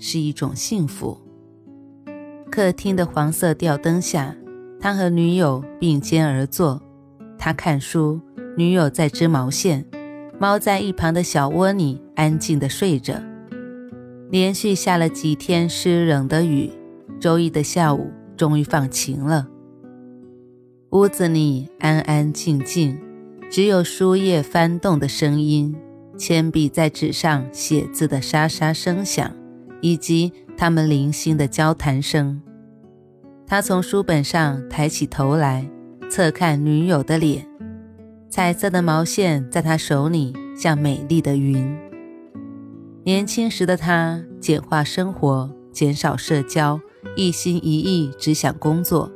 是一种幸福。客厅的黄色吊灯下，他和女友并肩而坐，他看书，女友在织毛线，猫在一旁的小窝里安静地睡着。连续下了几天湿冷的雨，周一的下午终于放晴了。屋子里安安静静，只有书页翻动的声音。铅笔在纸上写字的沙沙声响，以及他们零星的交谈声。他从书本上抬起头来，侧看女友的脸，彩色的毛线在他手里像美丽的云。年轻时的他简化生活，减少社交，一心一意只想工作，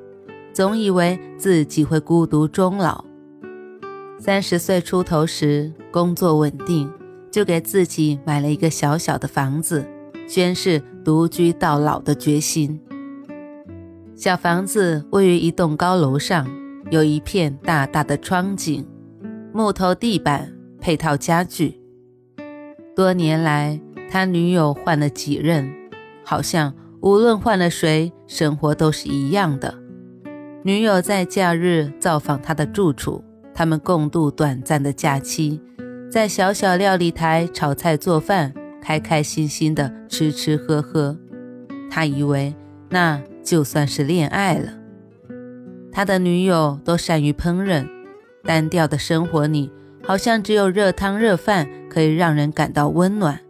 总以为自己会孤独终老。三十岁出头时，工作稳定，就给自己买了一个小小的房子，宣誓独居到老的决心。小房子位于一栋高楼上，有一片大大的窗景，木头地板，配套家具。多年来，他女友换了几任，好像无论换了谁，生活都是一样的。女友在假日造访他的住处。他们共度短暂的假期，在小小料理台炒菜做饭，开开心心的吃吃喝喝。他以为那就算是恋爱了。他的女友都善于烹饪，单调的生活里好像只有热汤热饭可以让人感到温暖。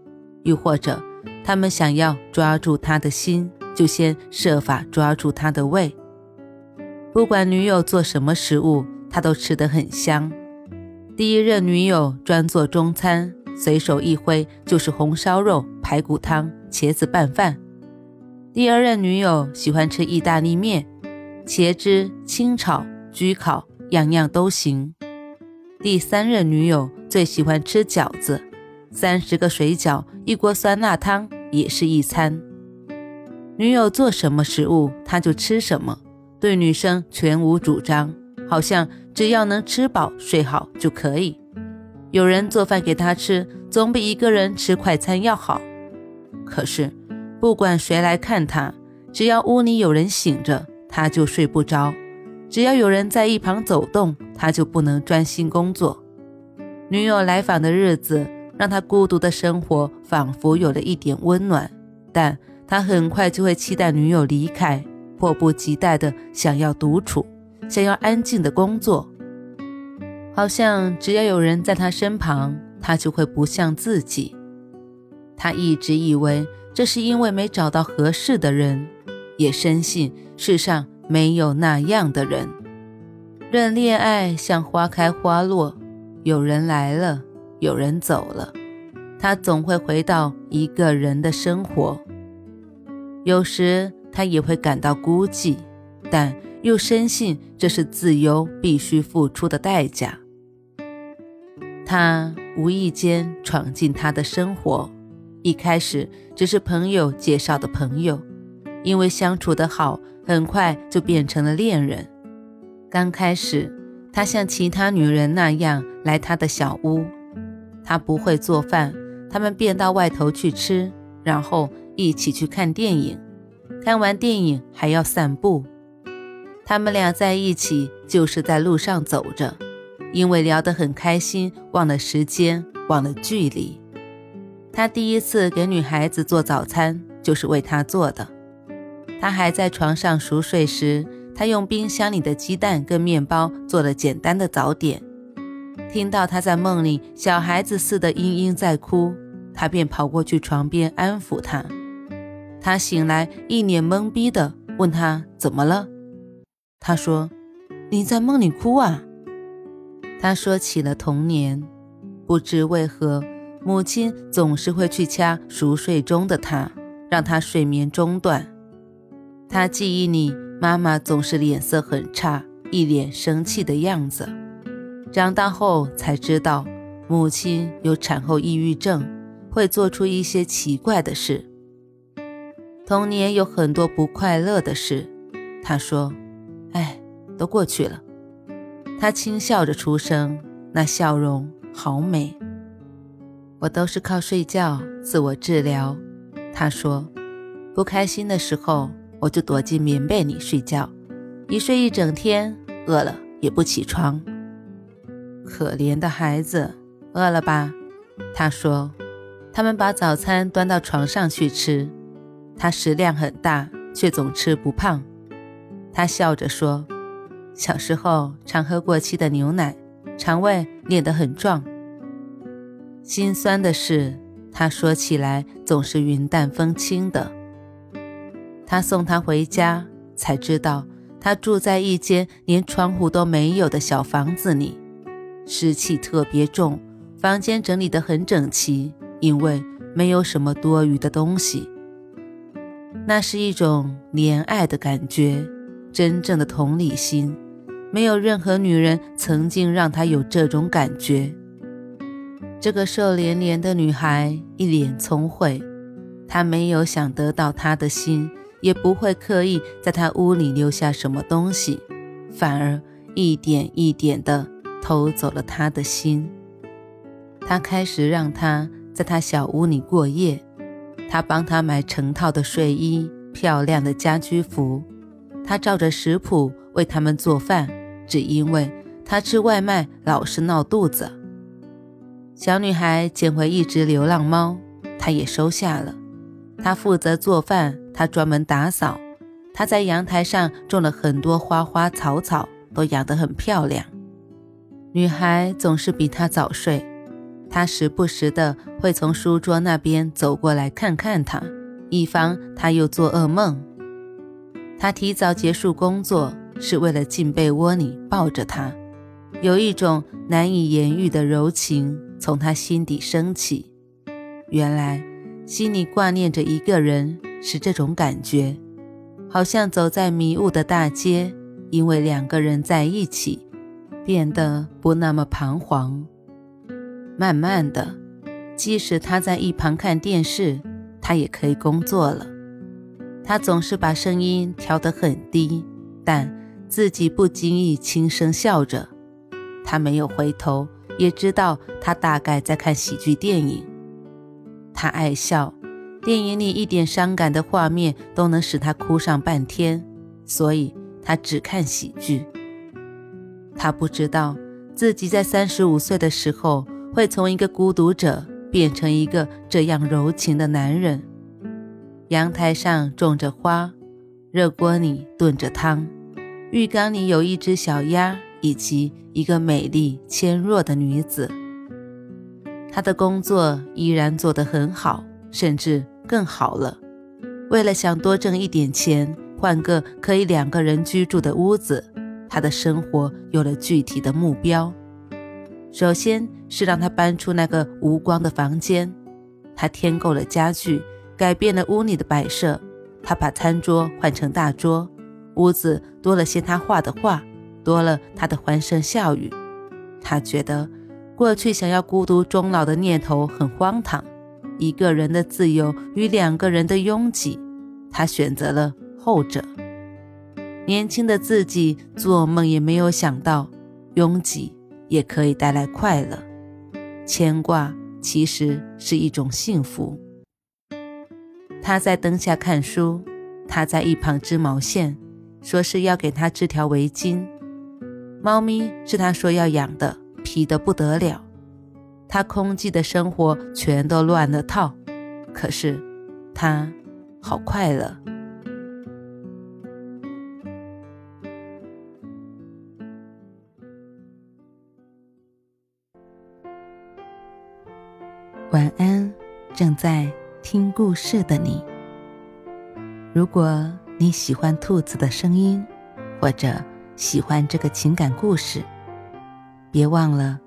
又或者，他们想要抓住他的心，就先设法抓住他的胃。不管女友做什么食物。他都吃得很香。第一任女友专做中餐，随手一挥就是红烧肉、排骨汤、茄子拌饭。第二任女友喜欢吃意大利面，茄汁、清炒、焗烤，样样都行。第三任女友最喜欢吃饺子，三十个水饺，一锅酸辣汤也是一餐。女友做什么食物，他就吃什么，对女生全无主张，好像。只要能吃饱睡好就可以。有人做饭给他吃，总比一个人吃快餐要好。可是，不管谁来看他，只要屋里有人醒着，他就睡不着；只要有人在一旁走动，他就不能专心工作。女友来访的日子，让他孤独的生活仿佛有了一点温暖，但他很快就会期待女友离开，迫不及待地想要独处。想要安静的工作，好像只要有人在他身旁，他就会不像自己。他一直以为这是因为没找到合适的人，也深信世上没有那样的人。任恋爱像花开花落，有人来了，有人走了，他总会回到一个人的生活。有时他也会感到孤寂，但。又深信这是自由必须付出的代价。他无意间闯进他的生活，一开始只是朋友介绍的朋友，因为相处得好，很快就变成了恋人。刚开始，他像其他女人那样来他的小屋，他不会做饭，他们便到外头去吃，然后一起去看电影，看完电影还要散步。他们俩在一起，就是在路上走着，因为聊得很开心，忘了时间，忘了距离。他第一次给女孩子做早餐，就是为她做的。他还在床上熟睡时，他用冰箱里的鸡蛋跟面包做了简单的早点。听到他在梦里小孩子似的嘤嘤在哭，他便跑过去床边安抚他。他醒来，一脸懵逼的问他怎么了。他说：“你在梦里哭啊？”他说起了童年，不知为何，母亲总是会去掐熟睡中的他，让他睡眠中断。他记忆里，妈妈总是脸色很差，一脸生气的样子。长大后才知道，母亲有产后抑郁症，会做出一些奇怪的事。童年有很多不快乐的事，他说：“哎，都过去了。”他轻笑着出声，那笑容好美。我都是靠睡觉自我治疗。他说：“不开心的时候，我就躲进棉被里睡觉，一睡一整天，饿了也不起床。”可怜的孩子，饿了吧？他说：“他们把早餐端到床上去吃。”他食量很大，却总吃不胖。他笑着说：“小时候常喝过期的牛奶，肠胃练得很壮。”心酸的是，他说起来总是云淡风轻的。他送他回家，才知道他住在一间连窗户都没有的小房子里，湿气特别重，房间整理得很整齐，因为没有什么多余的东西。那是一种怜爱的感觉，真正的同理心。没有任何女人曾经让他有这种感觉。这个瘦连连的女孩一脸聪慧，她没有想得到他的心，也不会刻意在他屋里留下什么东西，反而一点一点地偷走了他的心。他开始让他在他小屋里过夜。他帮他买成套的睡衣、漂亮的家居服，他照着食谱为他们做饭，只因为他吃外卖老是闹肚子。小女孩捡回一只流浪猫，他也收下了。他负责做饭，他专门打扫。他在阳台上种了很多花花草草，都养得很漂亮。女孩总是比他早睡。他时不时的会从书桌那边走过来看看她，以防她又做噩梦。他提早结束工作是为了进被窝里抱着他，有一种难以言喻的柔情从他心底升起。原来心里挂念着一个人是这种感觉，好像走在迷雾的大街，因为两个人在一起，变得不那么彷徨。慢慢的，即使他在一旁看电视，他也可以工作了。他总是把声音调得很低，但自己不经意轻声笑着。他没有回头，也知道他大概在看喜剧电影。他爱笑，电影里一点伤感的画面都能使他哭上半天，所以他只看喜剧。他不知道自己在三十五岁的时候。会从一个孤独者变成一个这样柔情的男人。阳台上种着花，热锅里炖着汤，浴缸里有一只小鸭以及一个美丽纤弱的女子。他的工作依然做得很好，甚至更好了。为了想多挣一点钱，换个可以两个人居住的屋子，他的生活有了具体的目标。首先是让他搬出那个无光的房间，他添购了家具，改变了屋里的摆设。他把餐桌换成大桌，屋子多了些他画的画，多了他的欢声笑语。他觉得过去想要孤独终老的念头很荒唐，一个人的自由与两个人的拥挤，他选择了后者。年轻的自己做梦也没有想到拥挤。也可以带来快乐，牵挂其实是一种幸福。他在灯下看书，他在一旁织毛线，说是要给他织条围巾。猫咪是他说要养的，皮得不得了。他空寂的生活全都乱了套，可是他好快乐。晚安，正在听故事的你。如果你喜欢兔子的声音，或者喜欢这个情感故事，别忘了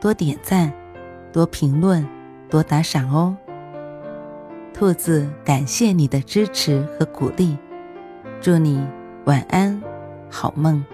多点赞、多评论、多打赏哦。兔子感谢你的支持和鼓励，祝你晚安，好梦。